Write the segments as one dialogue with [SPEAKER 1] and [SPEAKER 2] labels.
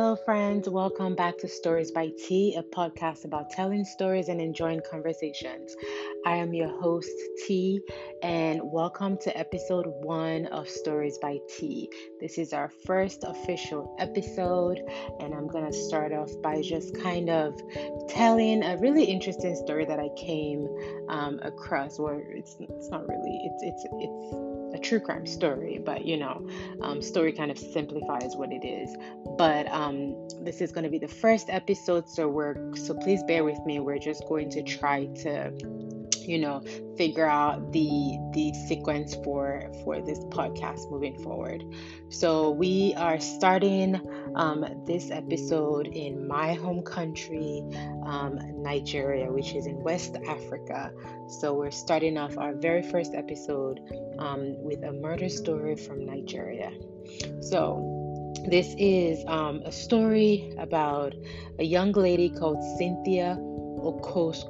[SPEAKER 1] Hello, friends. Welcome back to Stories by T, a podcast about telling stories and enjoying conversations. I am your host, T, and welcome to episode one of Stories by T. This is our first official episode, and I'm going to start off by just kind of telling a really interesting story that I came um, across. Where it's it's not really it's it's it's a true crime story, but you know, um, story kind of simplifies what it is. But um, this is going to be the first episode, so we're so please bear with me. We're just going to try to you know figure out the the sequence for for this podcast moving forward so we are starting um, this episode in my home country um, nigeria which is in west africa so we're starting off our very first episode um, with a murder story from nigeria so this is um, a story about a young lady called cynthia okos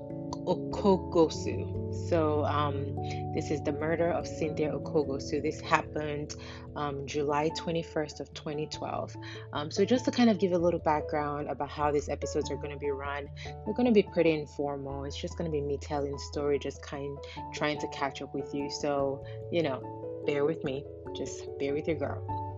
[SPEAKER 1] Okogosu. So, um, this is the murder of Cynthia Okogo. So This happened um, July 21st of 2012. Um, so, just to kind of give a little background about how these episodes are going to be run, they're going to be pretty informal. It's just going to be me telling story, just kind trying to catch up with you. So, you know, bear with me. Just bear with your girl.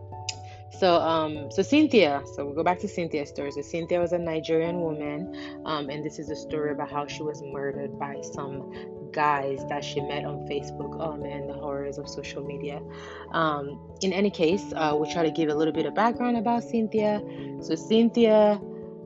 [SPEAKER 1] So, um, so Cynthia. So we'll go back to Cynthia's story. So Cynthia was a Nigerian woman, um, and this is a story about how she was murdered by some guys that she met on Facebook. Oh man, the horrors of social media. Um, in any case, uh, we'll try to give a little bit of background about Cynthia. So Cynthia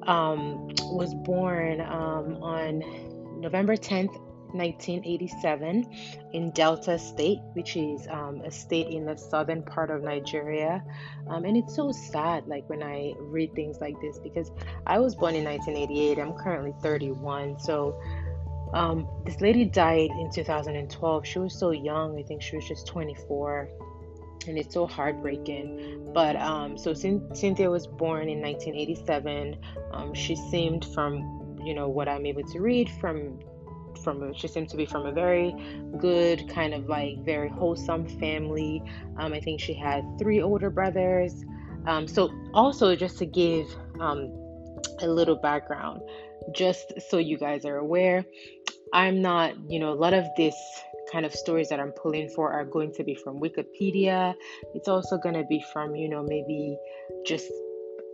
[SPEAKER 1] um, was born um, on November 10th, 1987 in Delta State, which is um, a state in the southern part of Nigeria. Um, and it's so sad, like when I read things like this, because I was born in 1988. I'm currently 31. So um, this lady died in 2012. She was so young. I think she was just 24 and it's so heartbreaking. But um, so Cynthia was born in 1987. Um, she seemed from, you know, what I'm able to read from from she seemed to be from a very good kind of like very wholesome family um, i think she had three older brothers um, so also just to give um, a little background just so you guys are aware i'm not you know a lot of this kind of stories that i'm pulling for are going to be from wikipedia it's also going to be from you know maybe just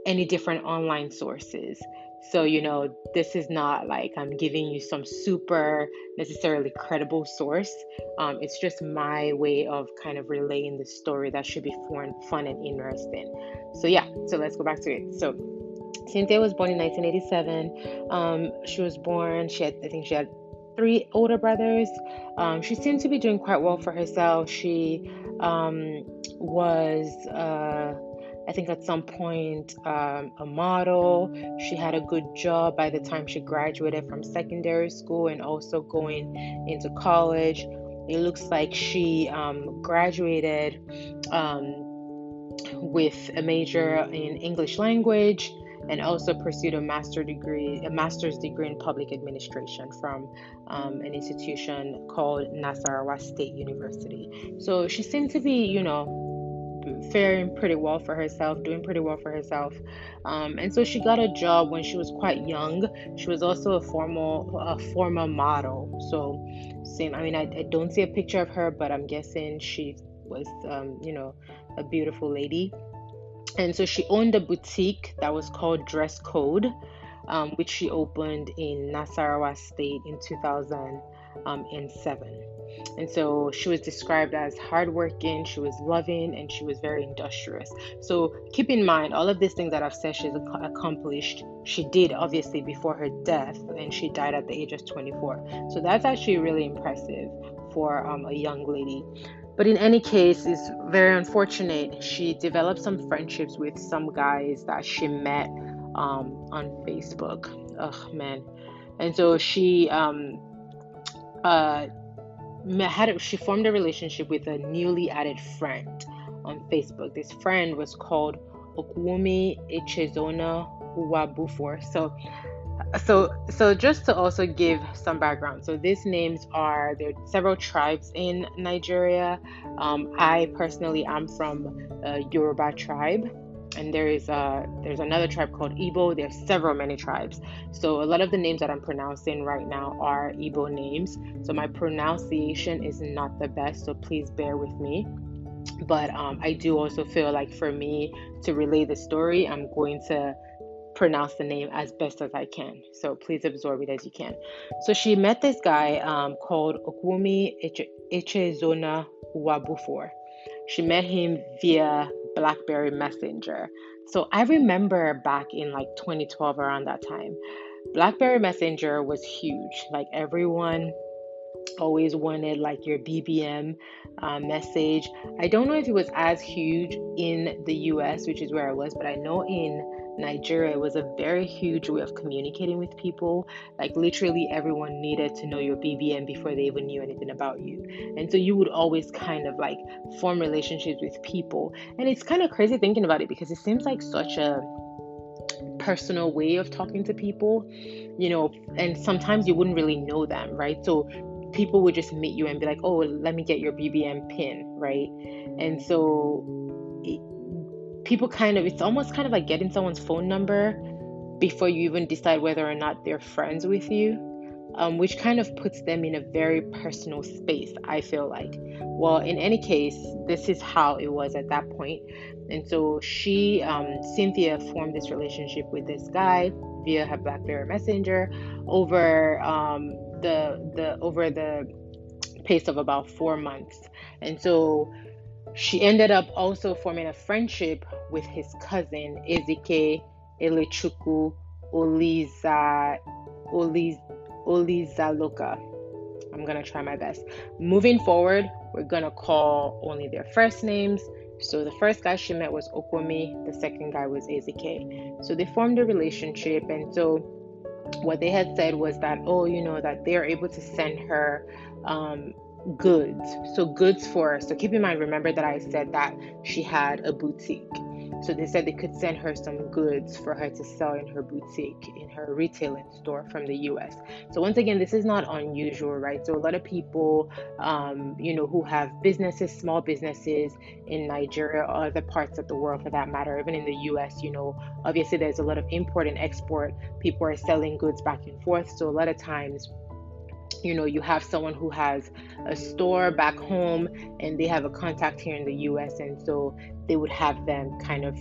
[SPEAKER 1] any different online sources so, you know, this is not like I'm giving you some super necessarily credible source. Um, it's just my way of kind of relaying the story that should be fun, fun and interesting. So, yeah, so let's go back to it. So, Cynthia was born in 1987. Um, she was born, she had, I think she had three older brothers. Um, she seemed to be doing quite well for herself. She um, was. Uh, I think at some point um, a model. She had a good job by the time she graduated from secondary school and also going into college. It looks like she um, graduated um, with a major in English language and also pursued a master degree, a master's degree in public administration from um, an institution called Nasarawa State University. So she seemed to be, you know, faring pretty well for herself, doing pretty well for herself. Um, and so she got a job when she was quite young. She was also a formal a former model. So same. I mean, I, I don't see a picture of her, but I'm guessing she was, um, you know, a beautiful lady. And so she owned a boutique that was called Dress Code, um, which she opened in Nasarawa State in 2007. And so she was described as hardworking, she was loving, and she was very industrious. So keep in mind, all of these things that I've said she's accomplished, she did obviously before her death, and she died at the age of 24. So that's actually really impressive for um, a young lady. But in any case, it's very unfortunate. She developed some friendships with some guys that she met um, on Facebook. Ugh, man. And so she um, uh, had she formed a relationship with a newly added friend on Facebook. This friend was called Okwumi Echezona Uwabufor. So so so just to also give some background so these names are there are several tribes in nigeria um, i personally am from a yoruba tribe and there is uh there's another tribe called Igbo. There's several many tribes. So a lot of the names that I'm pronouncing right now are Igbo names. So my pronunciation is not the best. So please bear with me. But um, I do also feel like for me to relay the story, I'm going to pronounce the name as best as I can. So please absorb it as you can. So she met this guy um, called Okwumi Echezona Wabufor. She met him via BlackBerry Messenger. So I remember back in like 2012 around that time, BlackBerry Messenger was huge. Like everyone always wanted like your BBM uh, message. I don't know if it was as huge in the US, which is where I was, but I know in Nigeria was a very huge way of communicating with people. Like literally everyone needed to know your BBM before they even knew anything about you. And so you would always kind of like form relationships with people. And it's kind of crazy thinking about it because it seems like such a personal way of talking to people, you know, and sometimes you wouldn't really know them, right? So people would just meet you and be like, "Oh, let me get your BBM pin," right? And so people kind of it's almost kind of like getting someone's phone number before you even decide whether or not they're friends with you um, which kind of puts them in a very personal space i feel like. Well in any case this is how it was at that point. And so she um, cynthia formed this relationship with this guy via her blackberry messenger over um, the the over the pace of about four months. And so she ended up also forming a friendship with his cousin Ezike Elechuku Oliza Oliz, Olizaloka. I'm gonna try my best. Moving forward, we're gonna call only their first names. So the first guy she met was Okwumi, the second guy was Ezike. So they formed a relationship, and so what they had said was that, oh, you know, that they're able to send her um, goods. So goods for so keep in mind, remember that I said that she had a boutique. So they said they could send her some goods for her to sell in her boutique, in her retailing store from the US. So once again, this is not unusual, right? So a lot of people, um, you know, who have businesses, small businesses in Nigeria or other parts of the world for that matter, even in the US, you know, obviously there's a lot of import and export. People are selling goods back and forth. So a lot of times you know you have someone who has a store back home and they have a contact here in the US and so they would have them kind of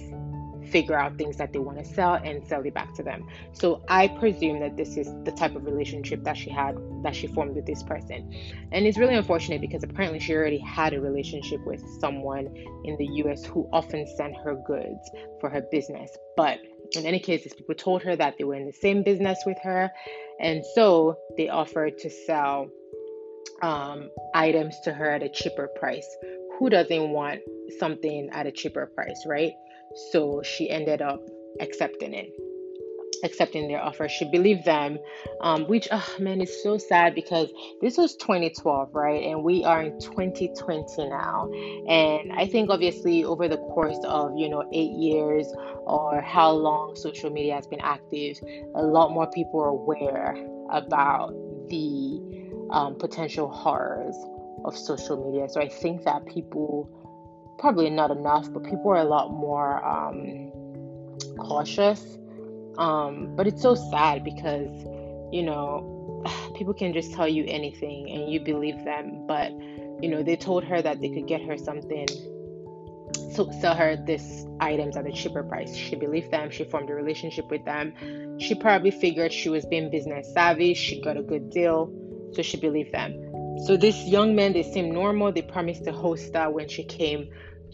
[SPEAKER 1] figure out things that they want to sell and sell it back to them. So I presume that this is the type of relationship that she had that she formed with this person. And it's really unfortunate because apparently she already had a relationship with someone in the US who often sent her goods for her business. But in any case, these people told her that they were in the same business with her and so they offered to sell um, items to her at a cheaper price. Who doesn't want something at a cheaper price, right? So she ended up accepting it accepting their offer. She believed them, um, which, oh man, is so sad because this was 2012, right? And we are in 2020 now. And I think obviously over the course of, you know, eight years or how long social media has been active, a lot more people are aware about the um, potential horrors of social media. So I think that people, probably not enough, but people are a lot more um, cautious. Um, but it's so sad because, you know, people can just tell you anything and you believe them. But, you know, they told her that they could get her something to sell her this items at a cheaper price. She believed them. She formed a relationship with them. She probably figured she was being business savvy. She got a good deal, so she believed them. So this young man, they seemed normal. They promised to host her when she came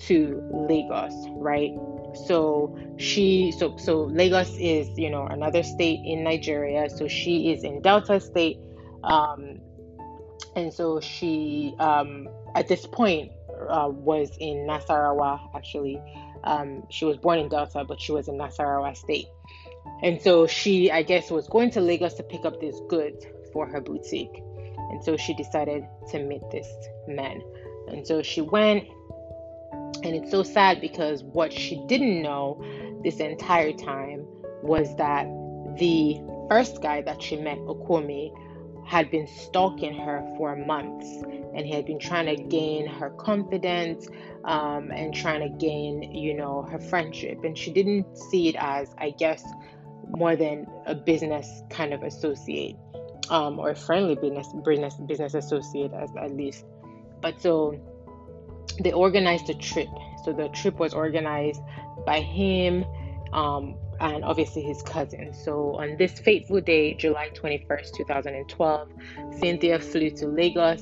[SPEAKER 1] to Lagos, right? So she, so so Lagos is you know another state in Nigeria. So she is in Delta State, um, and so she um, at this point uh, was in Nasarawa, actually. Um, she was born in Delta, but she was in Nasarawa State. And so she, I guess, was going to Lagos to pick up this goods for her boutique. And so she decided to meet this man. And so she went, and it's so sad because what she didn't know this entire time was that the first guy that she met, Okwumi, had been stalking her for months. And he had been trying to gain her confidence um, and trying to gain you know her friendship. And she didn't see it as i guess more than a business kind of associate um, or a friendly business business business associate as at least. But so they organized a trip so the trip was organized by him um, and obviously his cousin. So on this fateful day, July 21st, 2012, Cynthia flew to Lagos.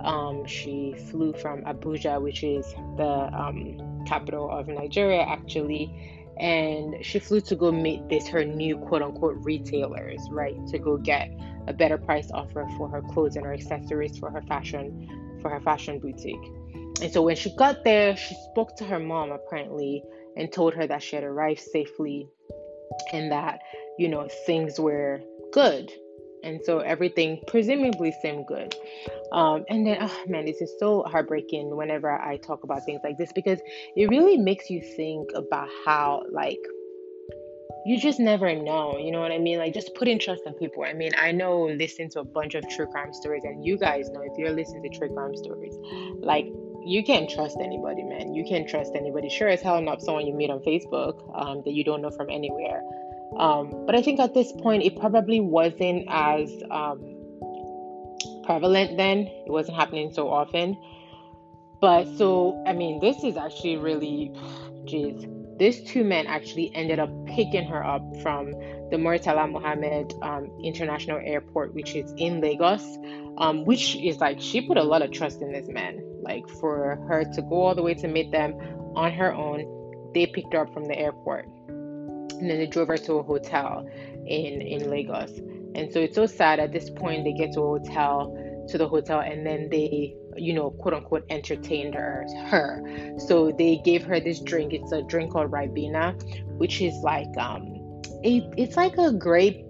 [SPEAKER 1] Um, she flew from Abuja, which is the um, capital of Nigeria, actually, and she flew to go meet this her new quote unquote retailers, right? To go get a better price offer for her clothes and her accessories for her fashion for her fashion boutique. And so when she got there, she spoke to her mom apparently and told her that she had arrived safely and that, you know, things were good. And so everything presumably seemed good. Um, and then, oh man, this is so heartbreaking whenever I talk about things like this because it really makes you think about how, like, you just never know. You know what I mean? Like, just putting trust in people. I mean, I know listening to a bunch of true crime stories, and you guys know if you're listening to true crime stories, like, you can't trust anybody, man. You can't trust anybody. Sure as hell not someone you meet on Facebook um, that you don't know from anywhere. Um, but I think at this point, it probably wasn't as um, prevalent then. It wasn't happening so often. But so, I mean, this is actually really, jeez. These two men actually ended up picking her up from the Murtala Muhammed um, International Airport, which is in Lagos, um, which is like she put a lot of trust in this man. Like for her to go all the way to meet them on her own, they picked her up from the airport. And then they drove her to a hotel in in Lagos. And so it's so sad at this point they get to a hotel to the hotel and then they you know quote unquote entertained her her. So they gave her this drink. It's a drink called ribena which is like um it, it's like a grape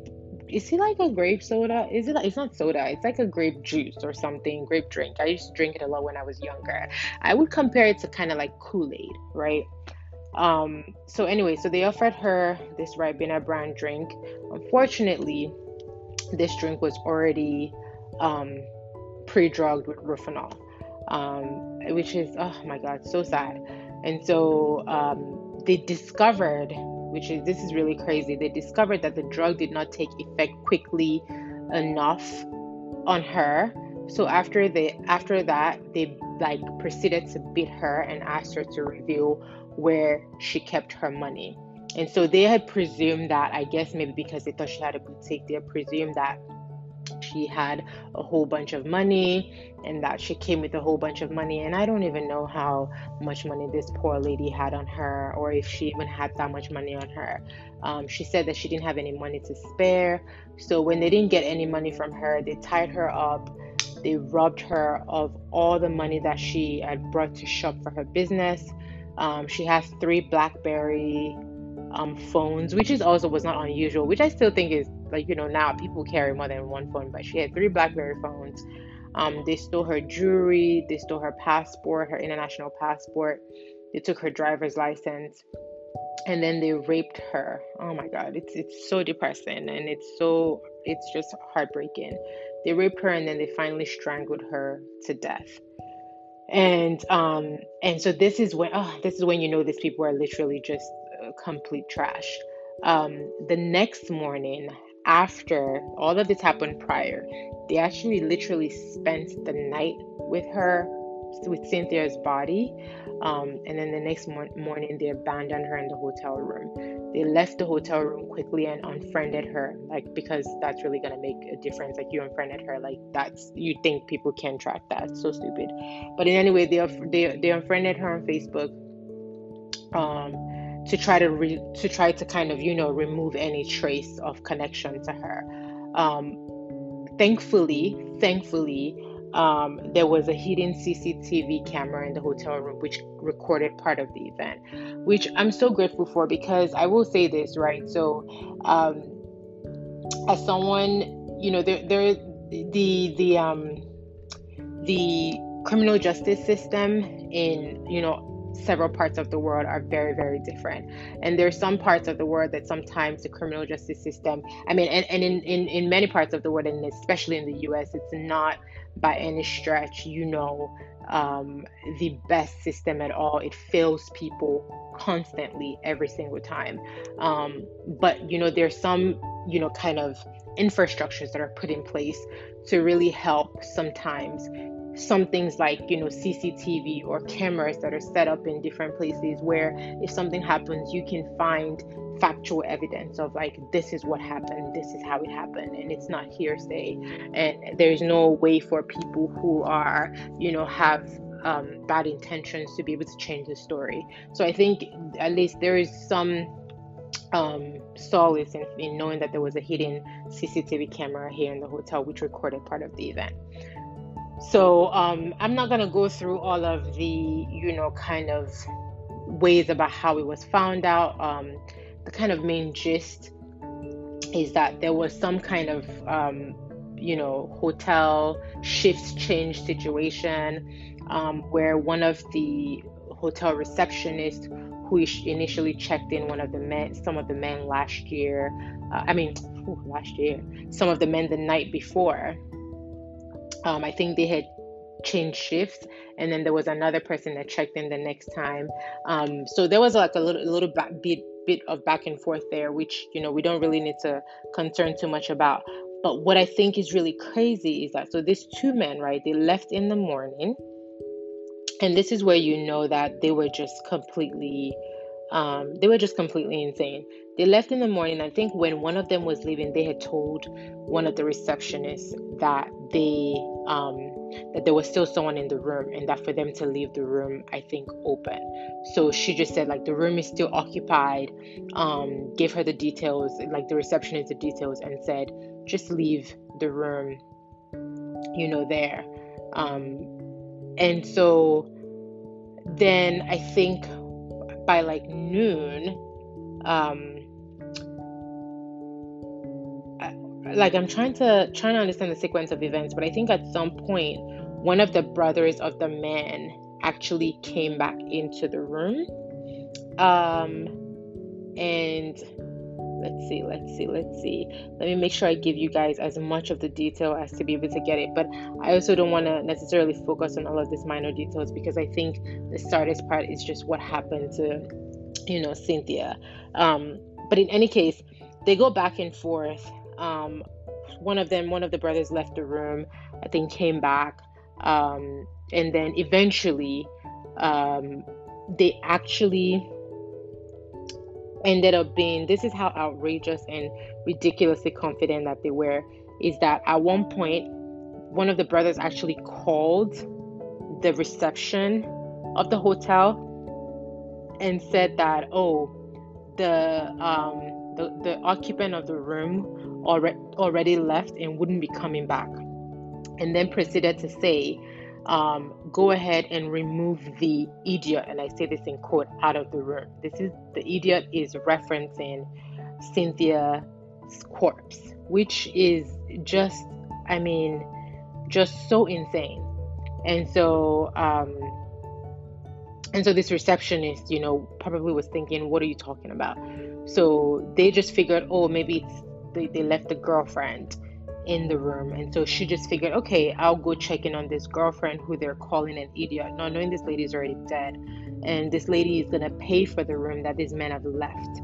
[SPEAKER 1] is it like a grape soda? Is it? It's not soda. It's like a grape juice or something. Grape drink. I used to drink it a lot when I was younger. I would compare it to kind of like Kool Aid, right? Um, so anyway, so they offered her this Ribena brand drink. Unfortunately, this drink was already um, pre-drugged with Rohypnol, um, which is oh my god, so sad. And so um, they discovered, which is this is really crazy. They discovered that the drug did not take effect quickly enough on her. So after they after that, they like proceeded to beat her and asked her to reveal where she kept her money. And so they had presumed that, I guess maybe because they thought she had a boutique, they presumed that she had a whole bunch of money and that she came with a whole bunch of money. And I don't even know how much money this poor lady had on her or if she even had that much money on her. Um, she said that she didn't have any money to spare. So when they didn't get any money from her, they tied her up. They robbed her of all the money that she had brought to shop for her business. Um, she has three BlackBerry um, phones, which is also was not unusual, which I still think is like you know now people carry more than one phone, but she had three BlackBerry phones. Um, they stole her jewelry, they stole her passport, her international passport. They took her driver's license, and then they raped her. Oh my God, it's it's so depressing and it's so it's just heartbreaking. They raped her and then they finally strangled her to death and um and so this is when oh, this is when you know these people are literally just uh, complete trash um the next morning after all of this happened prior they actually literally spent the night with her with Cynthia's body. Um, and then the next mor- morning, they abandoned her in the hotel room. They left the hotel room quickly and unfriended her, like because that's really gonna make a difference. Like you unfriended her, like that's you think people can track that? So stupid. But in any way, they they they unfriended her on Facebook. Um, to try to re- to try to kind of you know remove any trace of connection to her. Um, thankfully, thankfully, um, there was a hidden CCTV camera in the hotel room which recorded part of the event, which I'm so grateful for because I will say this, right? So, um, as someone, you know, there, there, the, the, um, the criminal justice system in, you know, several parts of the world are very very different. And there's some parts of the world that sometimes the criminal justice system i mean and, and in, in in many parts of the world and especially in the us it's not by any stretch you know um, the best system at all. It fails people constantly every single time. Um, but you know there's some you know kind of infrastructures that are put in place to really help sometimes some things like you know CCTV or cameras that are set up in different places where if something happens you can find factual evidence of like this is what happened this is how it happened and it's not hearsay. And there's no way for people who are you know have um, bad intentions to be able to change the story. So i think at least there is some um, solace in, in knowing that there was a hidden cctv camera here in the hotel which recorded part of the event so um, I'm not gonna go through all of the, you know, kind of ways about how it was found out. Um, the kind of main gist is that there was some kind of, um, you know, hotel shifts change situation um, where one of the hotel receptionists who initially checked in one of the men, some of the men last year, uh, I mean, last year, some of the men the night before um, I think they had changed shifts and then there was another person that checked in the next time. Um, so there was like a little, little bit bit of back and forth there which you know we don't really need to concern too much about. But what i think is really crazy is that so these two men right they left in the morning and this is where you know that they were just completely um, they were just completely insane they left in the morning. I think when one of them was leaving, they had told one of the receptionists that they um, that there was still someone in the room and that for them to leave the room, I think open. So she just said like the room is still occupied. Um, gave her the details, like the receptionist the details, and said just leave the room, you know, there. Um, and so then I think by like noon. Um, like I'm trying to trying to understand the sequence of events, but I think at some point one of the brothers of the man actually came back into the room. Um and let's see, let's see, let's see. Let me make sure I give you guys as much of the detail as to be able to get it. But I also don't want to necessarily focus on all of these minor details because I think the startest part is just what happened to, you know, Cynthia. Um, but in any case, they go back and forth um, one of them, one of the brothers left the room, I think came back. Um, and then eventually, um, they actually ended up being this is how outrageous and ridiculously confident that they were is that at one point one of the brothers actually called the reception of the hotel and said that oh the um the, the occupant of the room already, already left and wouldn't be coming back. And then proceeded to say, um, go ahead and remove the idiot, and I say this in quote, out of the room. This is the idiot is referencing Cynthia's corpse, which is just, I mean, just so insane. And so, um, and so this receptionist, you know, probably was thinking, what are you talking about? So they just figured, oh, maybe it's they, they left the girlfriend in the room. And so she just figured okay i'll go check in on this girlfriend who they're calling an idiot. Not knowing this lady is already dead. And this lady is gonna pay for the room that these men have left.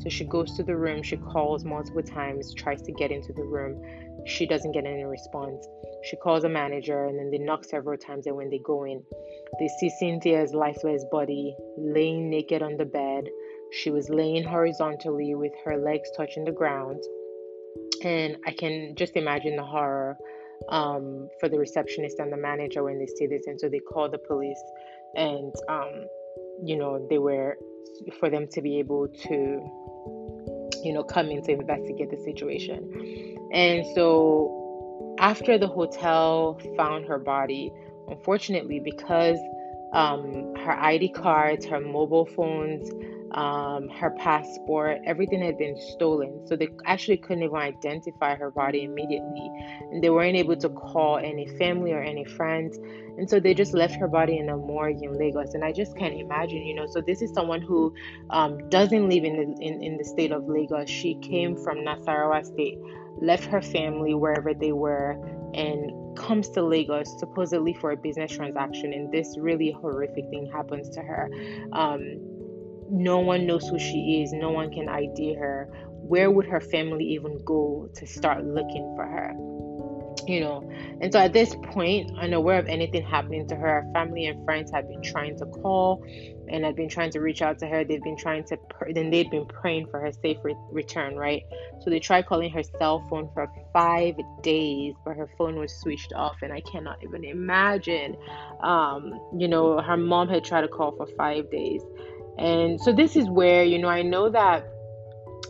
[SPEAKER 1] So she goes to the room. She calls multiple times tries to get into the room. She doesn't get any response. She calls a manager and then they knock several times. And when they go in they see cynthia's lifeless body laying naked on the bed. She was laying horizontally with her legs touching the ground and I can just imagine the horror um, for the receptionist and the manager when they see this. And so they call the police, and um, you know they were for them to be able to, you know, come in to investigate the situation. And so after the hotel found her body, unfortunately, because um, her ID cards, her mobile phones, um, her passport, everything had been stolen. So they actually couldn't even identify her body immediately. And they weren't able to call any family or any friends. And so they just left her body in a morgue in Lagos. And I just can't imagine, you know. So this is someone who um, doesn't live in the, in, in the state of Lagos. She came from Nasarawa State, left her family wherever they were, and comes to Lagos supposedly for a business transaction. And this really horrific thing happens to her. Um, no one knows who she is, no one can ID her. Where would her family even go to start looking for her? You know, and so at this point, unaware of anything happening to her, her family and friends have been trying to call and had been trying to reach out to her. They've been trying to, then they'd been praying for her safe re- return, right? So they tried calling her cell phone for five days, but her phone was switched off, and I cannot even imagine. Um, you know, her mom had tried to call for five days. And so this is where, you know, I know that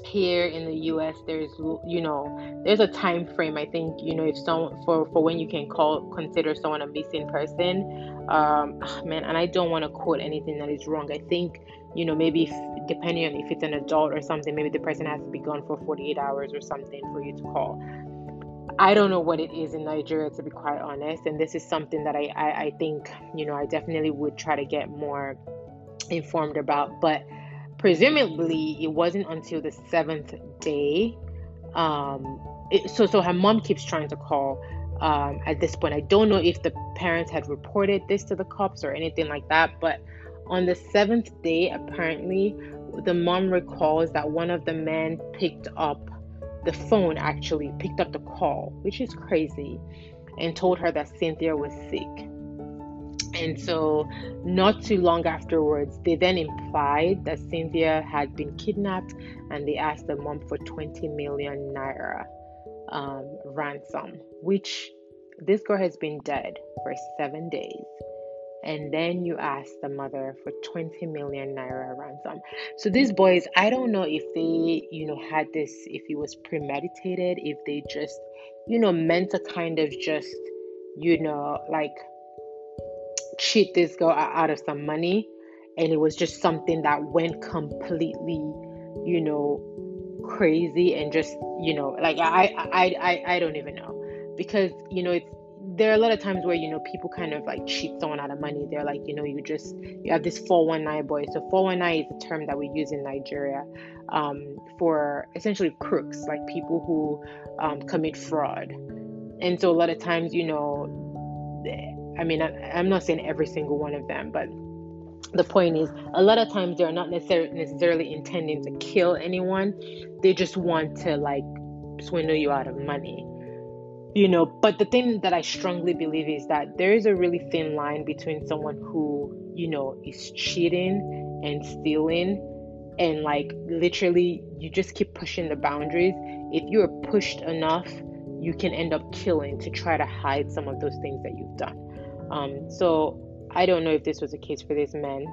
[SPEAKER 1] here in the US there's you know there's a time frame I think you know if someone for for when you can call consider someone a missing person um ah, man and I don't want to quote anything that is wrong I think you know maybe if, depending on if it's an adult or something maybe the person has to be gone for 48 hours or something for you to call I don't know what it is in Nigeria to be quite honest and this is something that I I, I think you know I definitely would try to get more informed about. But presumably, it wasn't until the seventh day. Um, it, so, so her mom keeps trying to call. Um, at this point, I don't know if the parents had reported this to the cops or anything like that. But on the seventh day, apparently, the mom recalls that one of the men picked up the phone, actually picked up the call, which is crazy, and told her that Cynthia was sick. And so, not too long afterwards, they then implied that Cynthia had been kidnapped and they asked the mom for 20 million naira um, ransom, which this girl has been dead for seven days. And then you ask the mother for 20 million naira ransom. So these boys, I don't know if they, you know, had this, if it was premeditated, if they just, you know, meant to kind of just, you know, like cheat this girl out of some money. And it was just something that went completely you know crazy and just you know like I, I i i don't even know. Because you know it's there are a lot of times where you know people kind of like cheat someone out of money. They're like you know you just you have this 419 boy. So 419 is a term that we use in nigeria um, for essentially crooks like people who um, commit fraud. And so a lot of times you know I mean, I, am not saying every single one of them, but the point is, a lot of times they're not necessarily necessarily intending to kill anyone. They just want to like swindle you out of money, you know. But the thing that I strongly believe is that there is a really thin line between someone who, you know, is cheating and stealing and like literally you just keep pushing the boundaries if you're pushed enough you can end up killing to try to hide some of those things that you've done um, so I don't know if this was the case for these men,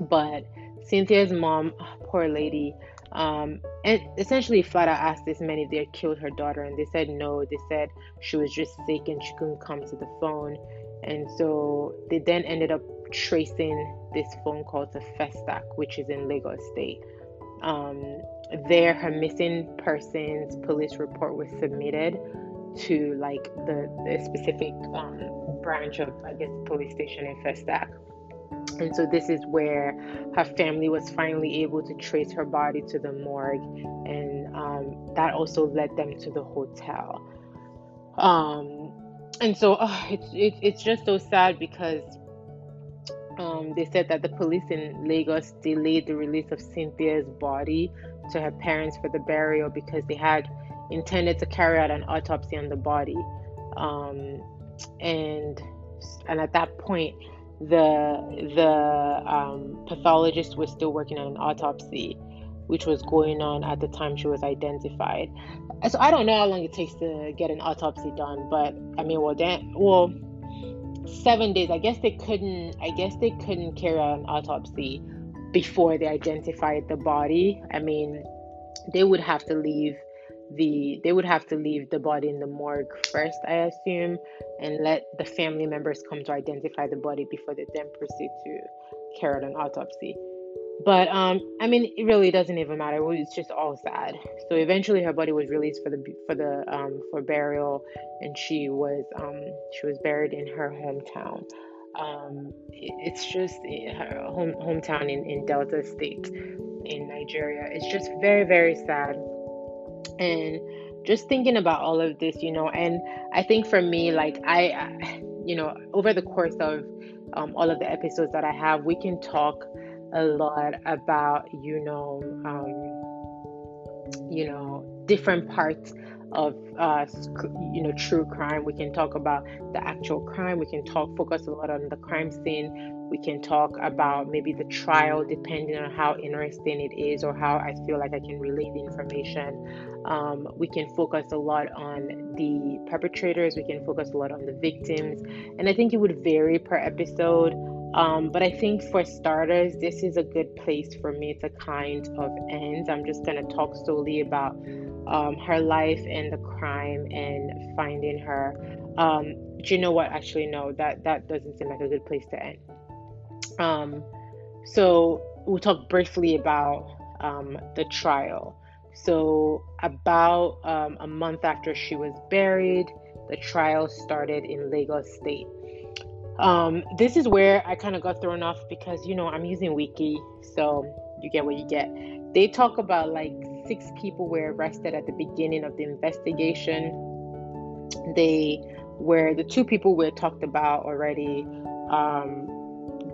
[SPEAKER 1] but Cynthia's mom, poor lady, um, and essentially flat out asked this man if they had killed her daughter, and they said no. They said she was just sick and she couldn't come to the phone, and so they then ended up tracing this phone call to Festac, which is in Lagos State. Um, there, her missing persons police report was submitted to like the, the specific um, branch of, I guess, police station in Festac. And so this is where her family was finally able to trace her body to the morgue, and um, that also led them to the hotel. Um, and so uh, it's it, it's just so sad because um, they said that the police in Lagos delayed the release of Cynthia's body to her parents for the burial because they had intended to carry out an autopsy on the body. Um, and and at that point the the um, pathologist was still working on an autopsy which was going on at the time she was identified so i don't know how long it takes to get an autopsy done but i mean well then well seven days i guess they couldn't i guess they couldn't carry out an autopsy before they identified the body i mean they would have to leave the they would have to leave the body in the morgue first i assume and let the family members come to identify the body before they then proceed to carry out an autopsy but um, I mean, it really doesn't even matter. It's just all sad. So eventually, her body was released for the for the um, for burial, and she was um, she was buried in her hometown. Um, it's just eh, her home hometown in, in Delta State in Nigeria. It's just very very sad, and just thinking about all of this, you know, and I think for me, like I, you know, over the course of um, all of the episodes that I have, we can talk a lot about you know um, you know different parts of uh, you know true crime. We can talk about the actual crime. We can talk focus a lot on the crime scene we can talk about maybe the trial depending on how interesting it is or how i feel like i can relate the information um, we can focus a lot on the perpetrators we can focus a lot on the victims and i think it would vary per episode um, but I think for starters, this is a good place for me to kind of end. I'm just going to talk solely about um, her life and the crime and finding her. Um, do you know what? Actually, no, that, that doesn't seem like a good place to end. Um, so we'll talk briefly about um, the trial. So, about um, a month after she was buried, the trial started in Lagos State. Um, this is where I kind of got thrown off because you know I'm using Wiki, so you get what you get. They talk about like six people were arrested at the beginning of the investigation. They were the two people we talked about already. Um,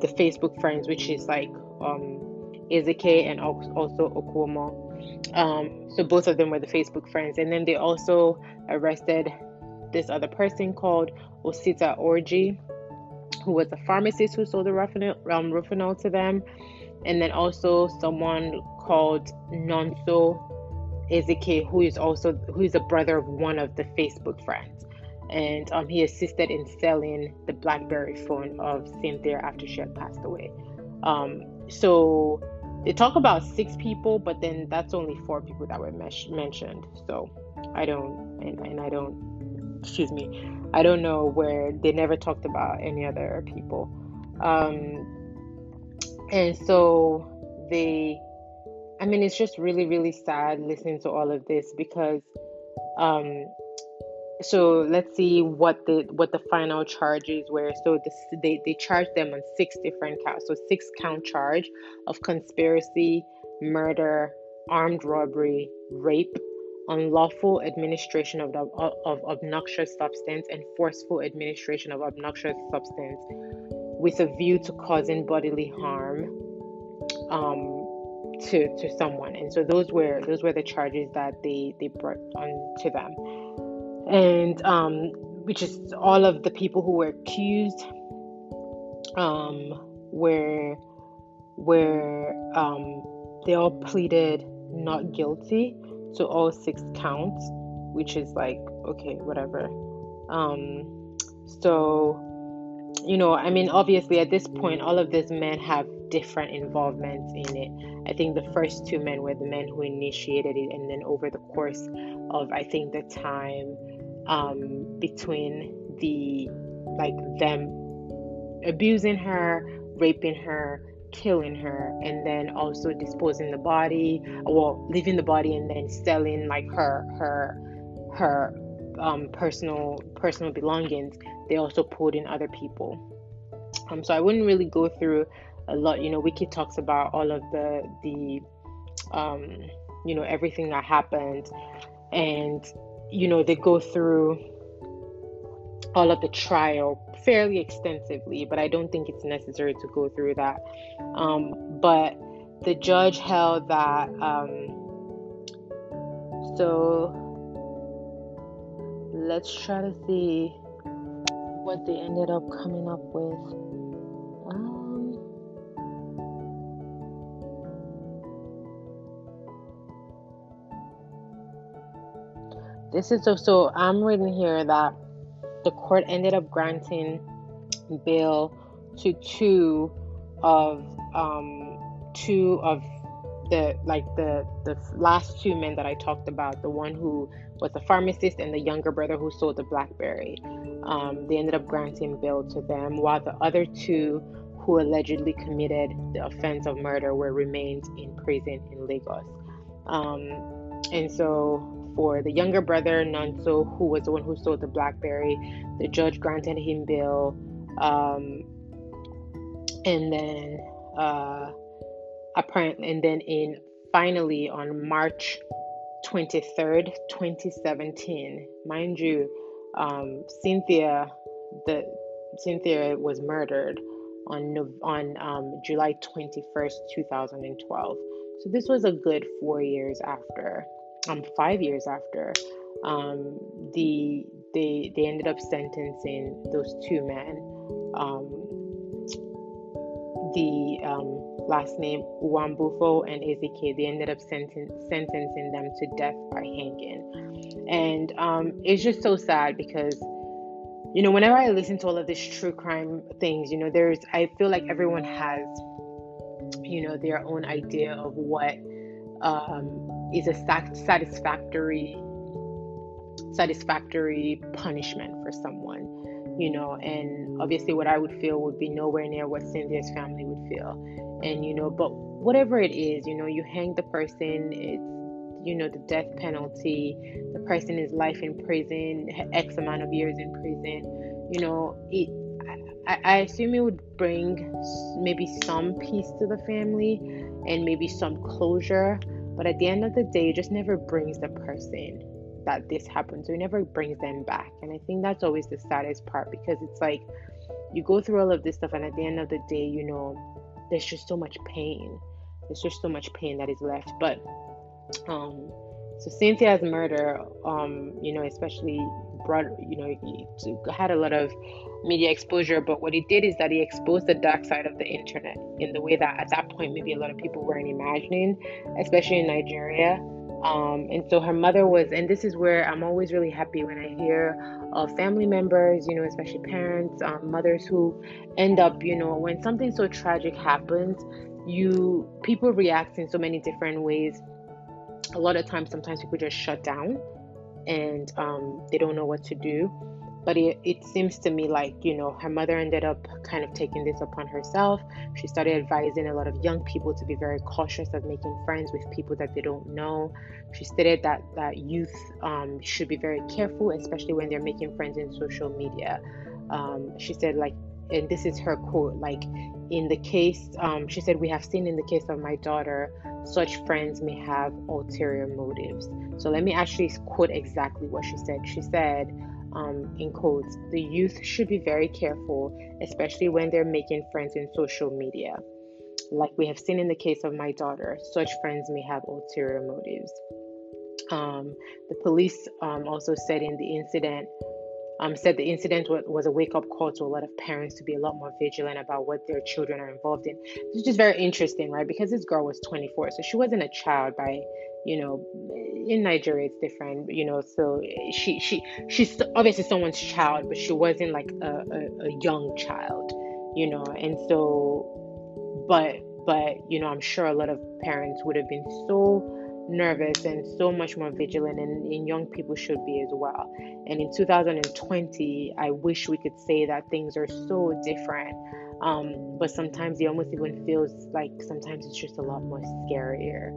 [SPEAKER 1] the Facebook friends, which is like um, Ezike and also Okuomo. Um, so both of them were the Facebook friends, and then they also arrested this other person called Osita Orji who was a pharmacist who sold the Rufinol, um, Rufinol to them, and then also someone called Nonso Ezike, who is also who is a brother of one of the Facebook friends, and um, he assisted in selling the BlackBerry phone of Cynthia after she had passed away. Um, so they talk about six people, but then that's only four people that were mes- mentioned. So I don't, and, and I don't, excuse me, I don't know where they never talked about any other people. Um, and so they, I mean, it's just really, really sad listening to all of this because, um, so let's see what the what the final charges were. So the, they they charged them on six different counts. So six count charge of conspiracy, murder, armed robbery, rape, unlawful administration of, the, of obnoxious substance and forceful administration of obnoxious substance with a view to causing bodily harm um, to to someone and so those were those were the charges that they they brought on to them and um, which is all of the people who were accused um, were were um, they all pleaded not guilty to all six counts, which is like, okay, whatever. Um, so, you know, I mean, obviously at this point, all of these men have different involvements in it. I think the first two men were the men who initiated it, and then over the course of, I think, the time um, between the like them abusing her, raping her, killing her and then also disposing the body well leaving the body and then selling like her her her um, personal personal belongings they also pulled in other people. Um so i wouldn't really go through a lot you know wiki talks about all of the the um you know everything that happened and you know they go through all of the trial fairly extensively, but I don't think it's necessary to go through that. Um, but the judge held that. Um, so let's try to see what they ended up coming up with. This is so, so I'm reading here that the court ended up granting bail to two of um, two of the like the the last two men that I talked about, the one who was a pharmacist and the younger brother who sold the BlackBerry. Um, they ended up granting bail to them, while the other two who allegedly committed the offense of murder were remained in prison in Lagos. Um, and so, for the younger brother, Nonso, who was the one who sold the Blackberry, the judge granted him bail. Um, and then, uh, apparently, and then in finally on March 23rd, 2017, mind you, um, Cynthia, the Cynthia was murdered on on um, July 21st, 2012. So this was a good four years after, um, five years after, um, the they they ended up sentencing those two men. Um, the um, last name Nwabufo and Ezike, they ended up senten- sentencing them to death by hanging, and um, it's just so sad because you know, whenever I listen to all of these true crime things, you know, there's, I feel like everyone has, you know, their own idea of what um, is a satisfactory, satisfactory punishment for someone, you know, and obviously what I would feel would be nowhere near what Cynthia's family would feel. And, you know, but whatever it is, you know, you hang the person, it's, you know, the death penalty, the person is life in prison, X amount of years in prison, you know, it, I, I assume it would bring maybe some peace to the family and maybe some closure. But at the end of the day, it just never brings the person that this happened. So it never brings them back. And I think that's always the saddest part because it's like you go through all of this stuff, and at the end of the day, you know, there's just so much pain. There's just so much pain that is left. But um, so Cynthia's murder, um, you know, especially brought, you know, had a lot of media exposure. But what he did is that he exposed the dark side of the internet in the way that at that point maybe a lot of people weren't imagining, especially in Nigeria. Um, and so her mother was, and this is where I'm always really happy when I hear of family members, you know, especially parents, um, mothers who end up, you know, when something so tragic happens, you people react in so many different ways a lot of times sometimes people just shut down and um, they don't know what to do but it, it seems to me like you know her mother ended up kind of taking this upon herself. She started advising a lot of young people to be very cautious of making friends with people that they don't know. She stated that that youth um, should be very careful especially when they're making friends in social media. Um, she said like and this is her quote like in the case um, she said we have seen in the case of my daughter such friends may have ulterior motives. So let me actually quote exactly what she said. She said um, in quotes the youth should be very careful especially when they're making friends in social media like we have seen in the case of my daughter such friends may have ulterior motives um, the police um, also said in the incident um, said the incident was a wake up call to a lot of parents to be a lot more vigilant about what their children are involved in. It's just very interesting, right? Because this girl was 24, so she wasn't a child by, you know, in Nigeria it's different, you know. So she she she's obviously someone's child, but she wasn't like a, a, a young child, you know. And so, but but you know, I'm sure a lot of parents would have been so nervous and so much more vigilant and, and, young people should be as well and in 2020 i wish we could say that things are so different um, but sometimes it almost even feels like sometimes it's just a lot more scarier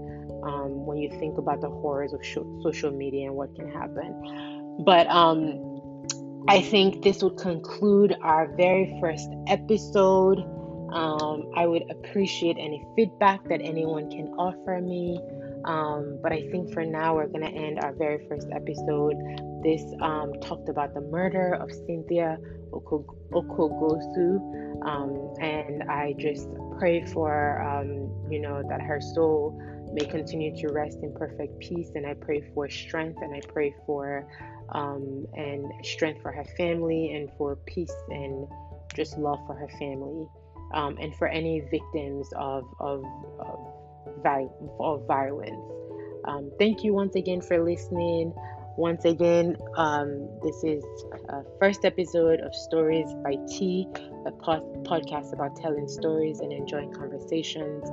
[SPEAKER 1] um, when you think about the horrors of sh- social media and what can happen but um, i think this would conclude our very first episode um, I would appreciate any feedback that anyone can offer me. Um, but I think for now, we're going to end our very first episode. This um, talked about the murder of Cynthia Okogosu. Um, and I just pray for, um, you know, that her soul may continue to rest in perfect peace. And I pray for strength and I pray for um, and strength for her family and for peace and just love for her family. Um, and for any victims of, of, of of violence. Um, thank you once again for listening. Once again, um, this is a first episode of Stories by T, a pod- podcast about telling stories and enjoying conversations.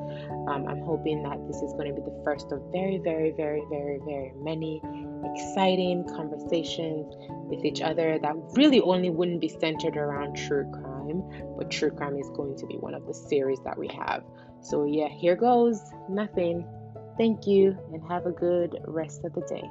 [SPEAKER 1] Um, I'm hoping that this is going to be the first of very, very, very, very, very many exciting conversations with each other that really only wouldn't be centered around true crime, but true crime is going to be one of the series that we have. So, yeah, here goes nothing. Thank you and have a good rest of the day.